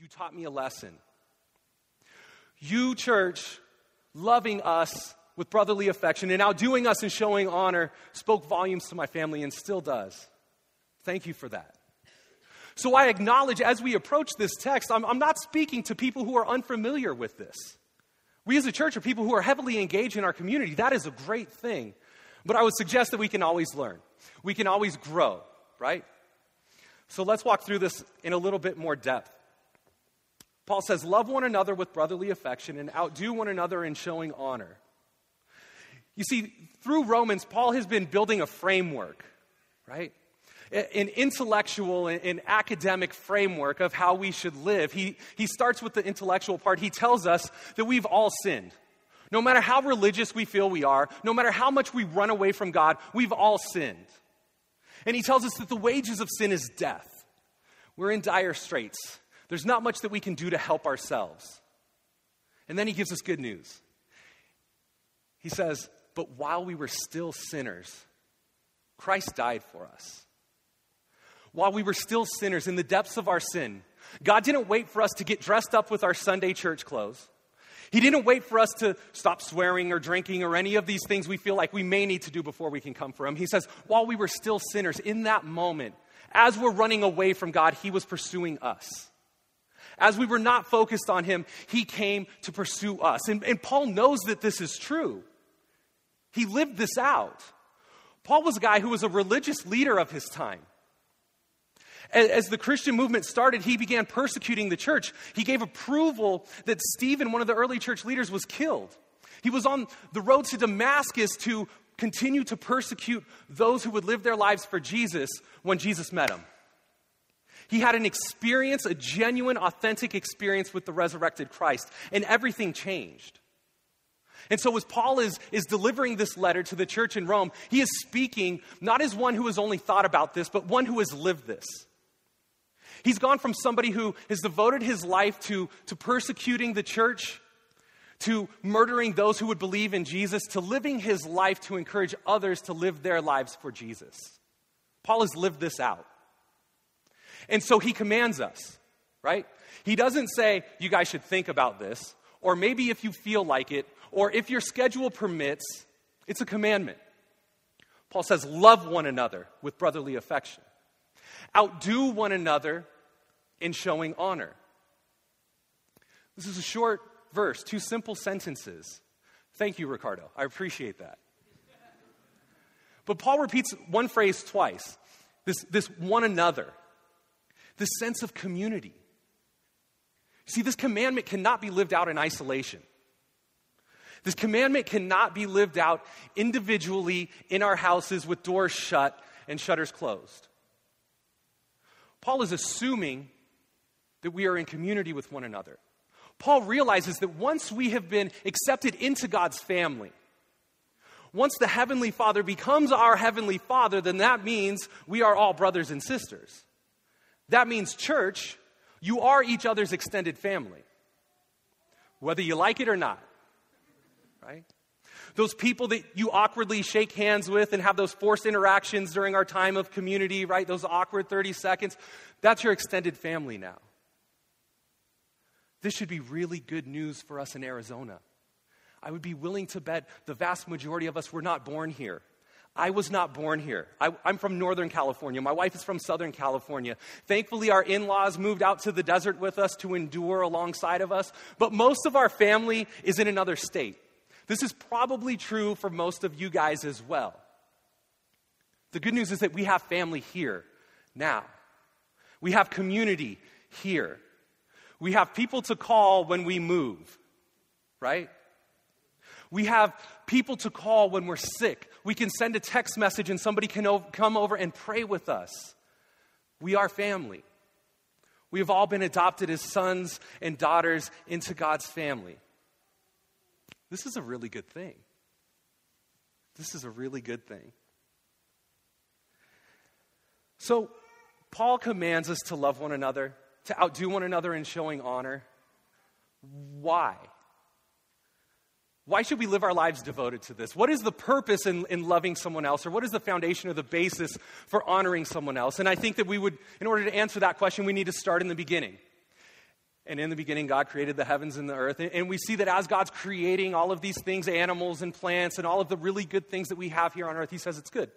You taught me a lesson. You, church, loving us with brotherly affection and outdoing us and showing honor, spoke volumes to my family and still does. Thank you for that. So I acknowledge as we approach this text, I'm, I'm, not speaking to people who are unfamiliar with this. We as a church are people who are heavily engaged in our community. That is a great thing. But I would suggest that we can always learn, we can always grow, right? So let's walk through this in a little bit more depth. Paul says, Love one another with brotherly affection and outdo one another in showing honor. You see, through Romans, Paul has been building a framework, right? An intellectual and academic framework of how we should live. He, he starts with the intellectual part. He tells us that we've all sinned. No matter how religious we feel we are, no matter how much we run away from God, we've all sinned. And he tells us that the wages of sin is death. We're in dire straits. There's not much that we can do to help ourselves. And then he gives us good news. He says, But while we were still sinners, Christ died for us. While we were still sinners in the depths of our sin, God didn't wait for us to get dressed up with our Sunday church clothes. He didn't wait for us to stop swearing or drinking or any of these things we feel like we may need to do before we can come for Him. He says, while we were still sinners, in that moment, as we're running away from God, He was pursuing us. As we were not focused on Him, He came to pursue us. And, and Paul knows that this is true. He lived this out. Paul was a guy who was a religious leader of his time. As the Christian movement started, he began persecuting the church. He gave approval that Stephen, one of the early church leaders, was killed. He was on the road to Damascus to continue to persecute those who would live their lives for Jesus when Jesus met him. He had an experience, a genuine, authentic experience with the resurrected Christ, and everything changed. And so, as Paul is, is delivering this letter to the church in Rome, he is speaking not as one who has only thought about this, but one who has lived this. He's gone from somebody who has devoted his life to, to persecuting the church, to murdering those who would believe in Jesus, to living his life to encourage others to live their lives for Jesus. Paul has lived this out. And so he commands us, right? He doesn't say, you guys should think about this, or maybe if you feel like it, or if your schedule permits, it's a commandment. Paul says, love one another with brotherly affection. Outdo one another in showing honor. This is a short verse, two simple sentences. Thank you, Ricardo. I appreciate that. But Paul repeats one phrase twice this, this one another, this sense of community. See, this commandment cannot be lived out in isolation. This commandment cannot be lived out individually in our houses with doors shut and shutters closed. Paul is assuming that we are in community with one another. Paul realizes that once we have been accepted into God's family, once the Heavenly Father becomes our Heavenly Father, then that means we are all brothers and sisters. That means, church, you are each other's extended family, whether you like it or not, right? Those people that you awkwardly shake hands with and have those forced interactions during our time of community, right? Those awkward 30 seconds, that's your extended family now. This should be really good news for us in Arizona. I would be willing to bet the vast majority of us were not born here. I was not born here. I, am from Northern California. My wife is from Southern California. Thankfully, our in laws moved out to the desert with us to endure alongside of us, but most of our family is in another state. This is probably true for most of you guys as well. The good news is that we have family here now, we have community here. We have people to call when we move, right? We have people to call when we're sick. We can send a text message and somebody can o- come over and pray with us. We are family. We have all been adopted as sons and daughters into God's family. This is a really good thing. This is a really good thing. So, Paul commands us to love one another to outdo one another in showing honor. Why? Why should we live our lives devoted to this? What is the purpose in, in loving someone else, or what is the foundation or the basis for honoring someone else? And I think that we would, in order to answer that question, we need to start in the beginning. And in the beginning, God created the heavens and the earth. And we see that as God's creating all of these things, animals and plants, and all of the really good things that we have here on earth, He says it's good.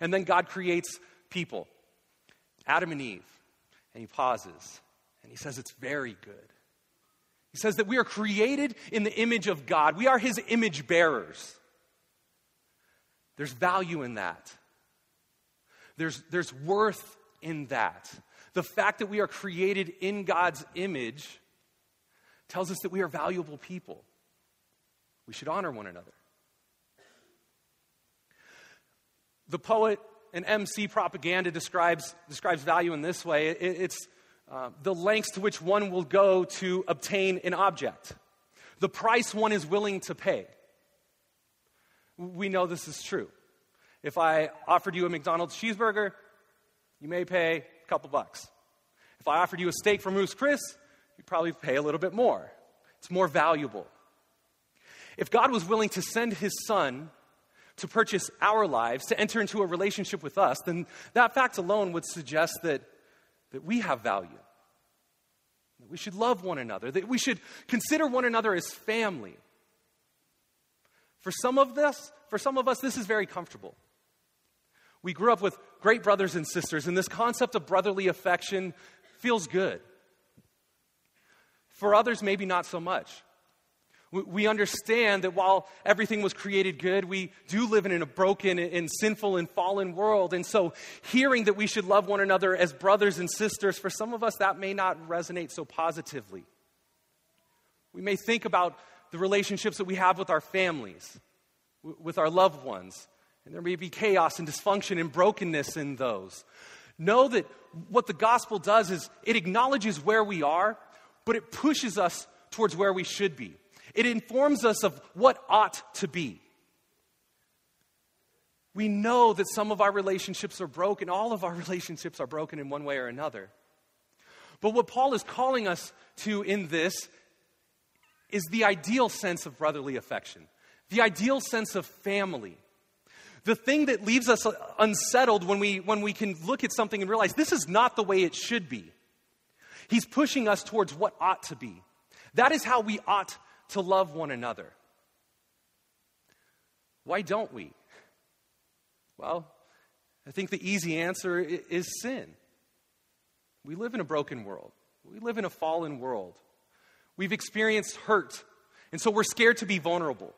And then God creates people, Adam and Eve. And He pauses and He says it's very good. He says that we are created in the image of God, we are His image bearers. There's value in that, there's, there's worth in that. The fact that we are created in God's image tells us that we are valuable people. We should honor one another. The poet and MC propaganda describes, describes value in this way it, it's uh, the lengths to which one will go to obtain an object, the price one is willing to pay. We know this is true. If I offered you a McDonald's cheeseburger, you may pay a couple bucks. If I offered you a steak from Ruth's Chris, you'd probably pay a little bit more. It's more valuable. If God was willing to send his son to purchase our lives, to enter into a relationship with us, then that fact alone would suggest that, that we have value. That we should love one another, that we should consider one another as family. For some of this, for some of us, this is very comfortable. We grew up with great brothers and sisters, and this concept of brotherly affection feels good. For others, maybe not so much. We understand that while everything was created good, we do live in a broken and sinful and fallen world. And so, hearing that we should love one another as brothers and sisters, for some of us, that may not resonate so positively. We may think about the relationships that we have with our families, with our loved ones, and there may be chaos and dysfunction and brokenness in those. Know that what the gospel does is it acknowledges where we are, but it pushes us towards where we should be. It informs us of what ought to be. We know that some of our relationships are broken. All of our relationships are broken in one way or another. But what Paul is calling us to in this is the ideal sense of brotherly affection, the ideal sense of family the thing that leaves us uh, unsettled when we, when we can look at something and realize this is not the way it should be. He's pushing us towards what ought to be. That is how we ought to love one another. Why don't we? Well, I think the easy answer is sin. We live in a broken world, we live in a fallen world. We've experienced hurt, and so we're scared to be vulnerable.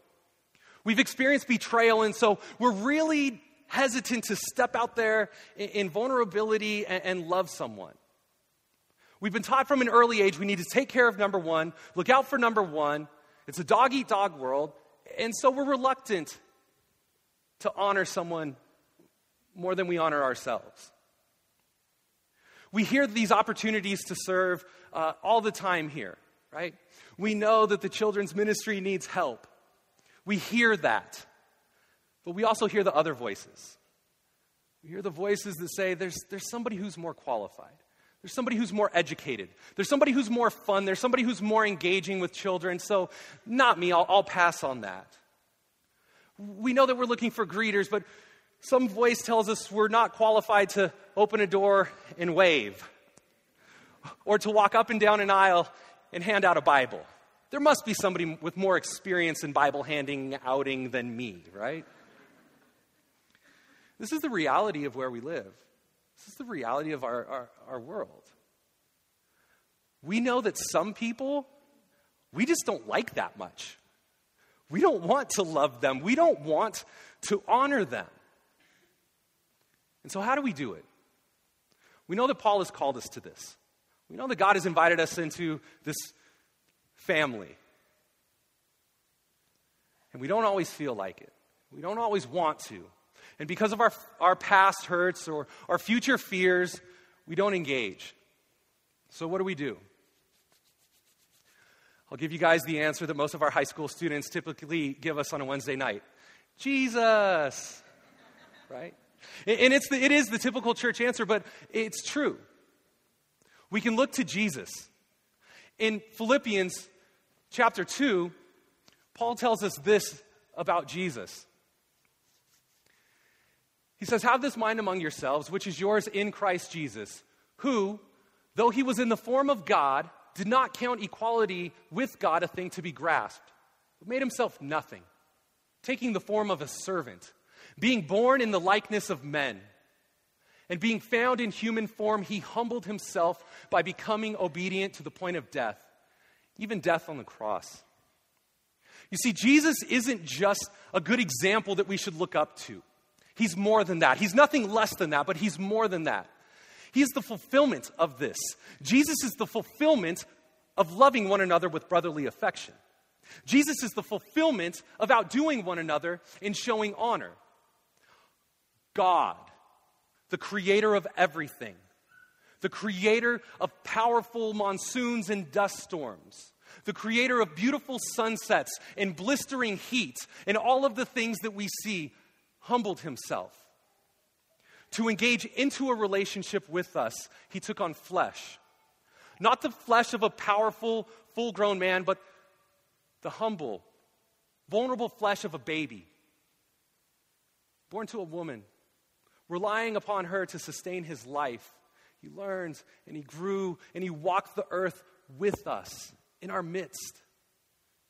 We've experienced betrayal, and so we're really hesitant to step out there in, vulnerability and, love someone. We've been taught from an early age we need to take care of number one, look out for number one. It's a dog eat dog world, and so we're reluctant to honor someone more than we honor ourselves. We hear these opportunities to serve uh, all the time here, right? We know that the children's ministry needs help. We hear that. But we also hear the other voices. We hear the voices that say there's, there's somebody who's more qualified. There's somebody who's more educated. There's somebody who's more fun. There's somebody who's more engaging with children. So, not me. I'll, I'll pass on that. We know that we're looking for greeters, but some voice tells us we're not qualified to open a door and wave, or to walk up and down an aisle and hand out a Bible. There must be somebody with more experience in Bible handing outing than me, right? This is the reality of where we live. This is the reality of our, our, our world. We know that some people, we just don't like that much. We don't want to love them. We don't want to honor them. And so, how do we do it? We know that Paul has called us to this. We know that God has invited us into this family. And we don't always feel like it. We don't always want to. And because of our, our past hurts or our future fears, we don't engage. So, what do we do? I'll give you guys the answer that most of our high school students typically give us on a Wednesday night Jesus, right? And it's the, it is the typical church answer, but it's true. We can look to Jesus. In Philippians chapter 2, Paul tells us this about Jesus. He says, Have this mind among yourselves, which is yours in Christ Jesus, who, though he was in the form of God, did not count equality with God a thing to be grasped, but made himself nothing, taking the form of a servant, being born in the likeness of men. And being found in human form, he humbled himself by becoming obedient to the point of death, even death on the cross. You see, Jesus isn't just a good example that we should look up to. He's more than that. He's nothing less than that, but he's more than that. He is the fulfillment of this. Jesus is the fulfillment of loving one another with brotherly affection. Jesus is the fulfillment of outdoing one another in showing honor. God, the creator of everything, the creator of powerful monsoons and dust storms, the creator of beautiful sunsets and blistering heat and all of the things that we see, humbled himself. To engage into a relationship with us, he took on flesh. Not the flesh of a powerful, full grown man, but the humble, vulnerable flesh of a baby, born to a woman, relying upon her to sustain his life. He learned and he grew and he walked the earth with us in our midst.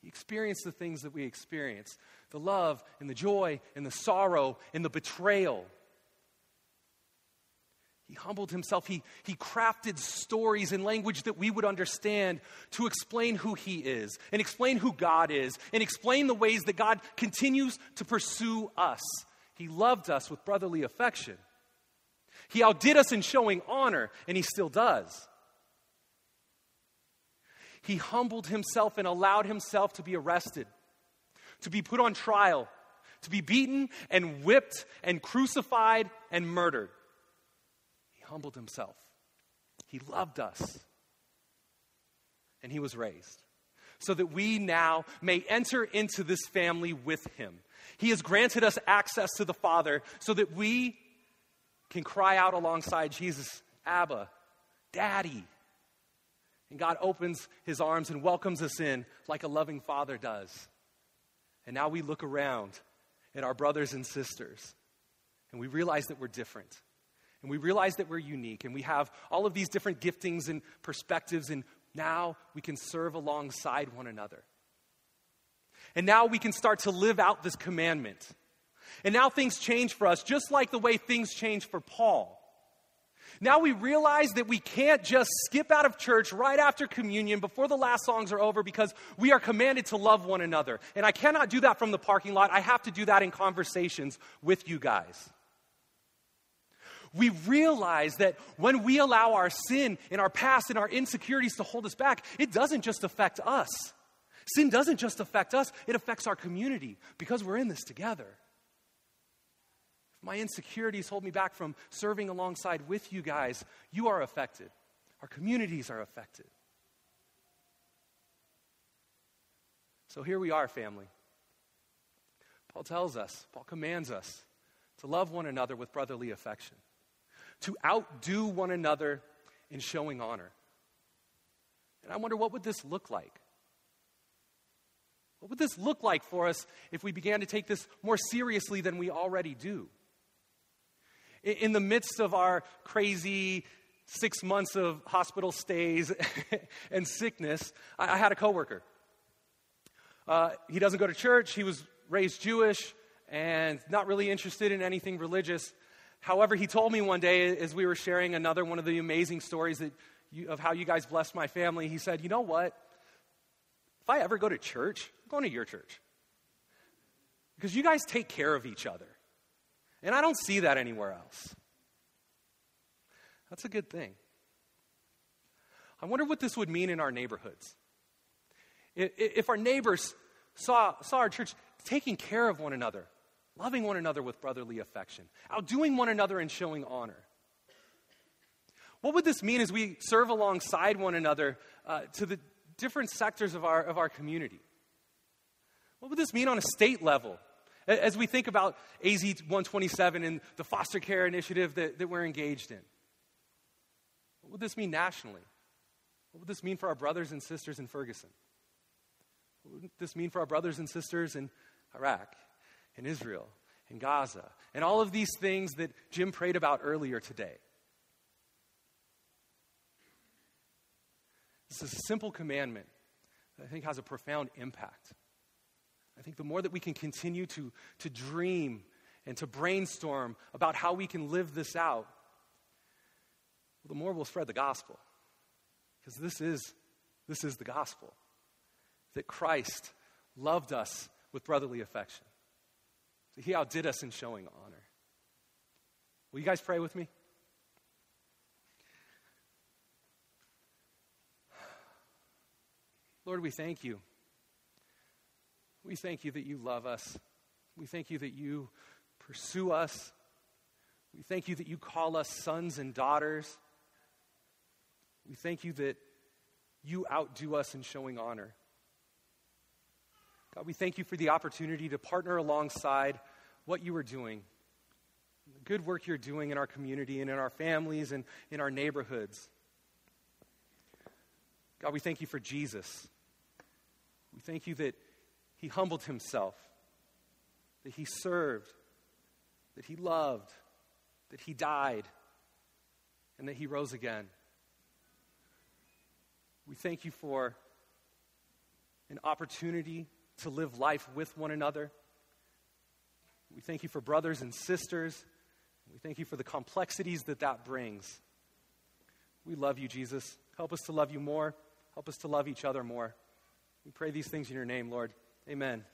He experienced the things that we experience the love and the joy and the sorrow and the betrayal. He humbled himself. He, he crafted stories in language that we would understand to explain who he is, and explain who God is, and explain the ways that God continues to pursue us. He loved us with brotherly affection. He outdid us in showing honor, and he still does. He humbled himself and allowed himself to be arrested, to be put on trial, to be beaten and whipped and crucified and murdered He humbled himself. He loved us. And he was raised so that we now may enter into this family with him. He has granted us access to the Father so that we can cry out alongside Jesus, Abba, Daddy. And God opens his arms and welcomes us in like a loving father does. And now we look around at our brothers and sisters and we realize that we're different. And we realize that we're unique and we have all of these different giftings and perspectives, and now we can serve alongside one another. And now we can start to live out this commandment. And now things change for us, just like the way things change for Paul. Now we realize that we can't just skip out of church right after communion before the last songs are over because we are commanded to love one another. And I cannot do that from the parking lot. I have to do that in conversations with you guys we realize that when we allow our sin and our past and our insecurities to hold us back, it doesn't just affect us. Sin doesn't just affect us, it affects our community because we're in this together. My insecurities hold me back from serving alongside with you guys, you are affected. Our communities are affected. So here we are, family. Paul tells us, Paul commands us to love one another with brotherly affection to outdo one another in showing honor. And I wonder what would this look like? What would this look like for us if we began to take this more seriously than we already do? In the midst of our crazy six months of hospital stays and sickness, I had a coworker. Uh, he doesn't go to church. He was raised Jewish and not really interested in anything religious. However, he told me one day as we were sharing another one of the amazing stories that you, of how you guys blessed my family, he said, You know what? If I ever go to church, I'm going to your church. Because you guys take care of each other. And I don't see that anywhere else. That's a good thing. I wonder what this would mean in our neighborhoods. If our neighbors saw, saw our church taking care of one another, loving one another with brotherly affection, outdoing one another and showing honor. What would this mean as we serve alongside one another uh, to the different sectors of our, of our community? What would this mean on a state level? As we think about AZ 127 and the foster care initiative that, that we're engaged in, what would this mean nationally? What would this mean for our brothers and sisters in Ferguson? What would this mean for our brothers and sisters in Iraq in Israel, in Gaza, and all of these things that Jim prayed about earlier today. This is a simple commandment that I think has a profound impact. I think the more that we can continue to, to dream and to brainstorm about how we can live this out, the more we'll spread the gospel. Because this is, this is the gospel that Christ loved us with brotherly affection. So he outdid us in showing honor. Will you guys pray with me? Lord, we thank you. We thank you that you love us. We thank you that you pursue us. We thank you that you call us sons and daughters. We thank you that you outdo us in showing honor. God, we thank you for the opportunity to partner alongside what you are doing, the good work you're doing in our community and in our families and in our neighborhoods. God, we thank you for Jesus. We thank you that he humbled himself, that he served, that he loved, that he died, and that he rose again. We thank you for an opportunity to live life with one another. We thank you for brothers and sisters. We thank you for the complexities that that brings. We love you, Jesus. Help us to love you more. Help us to love each other more. We pray these things in your name, Lord. Amen.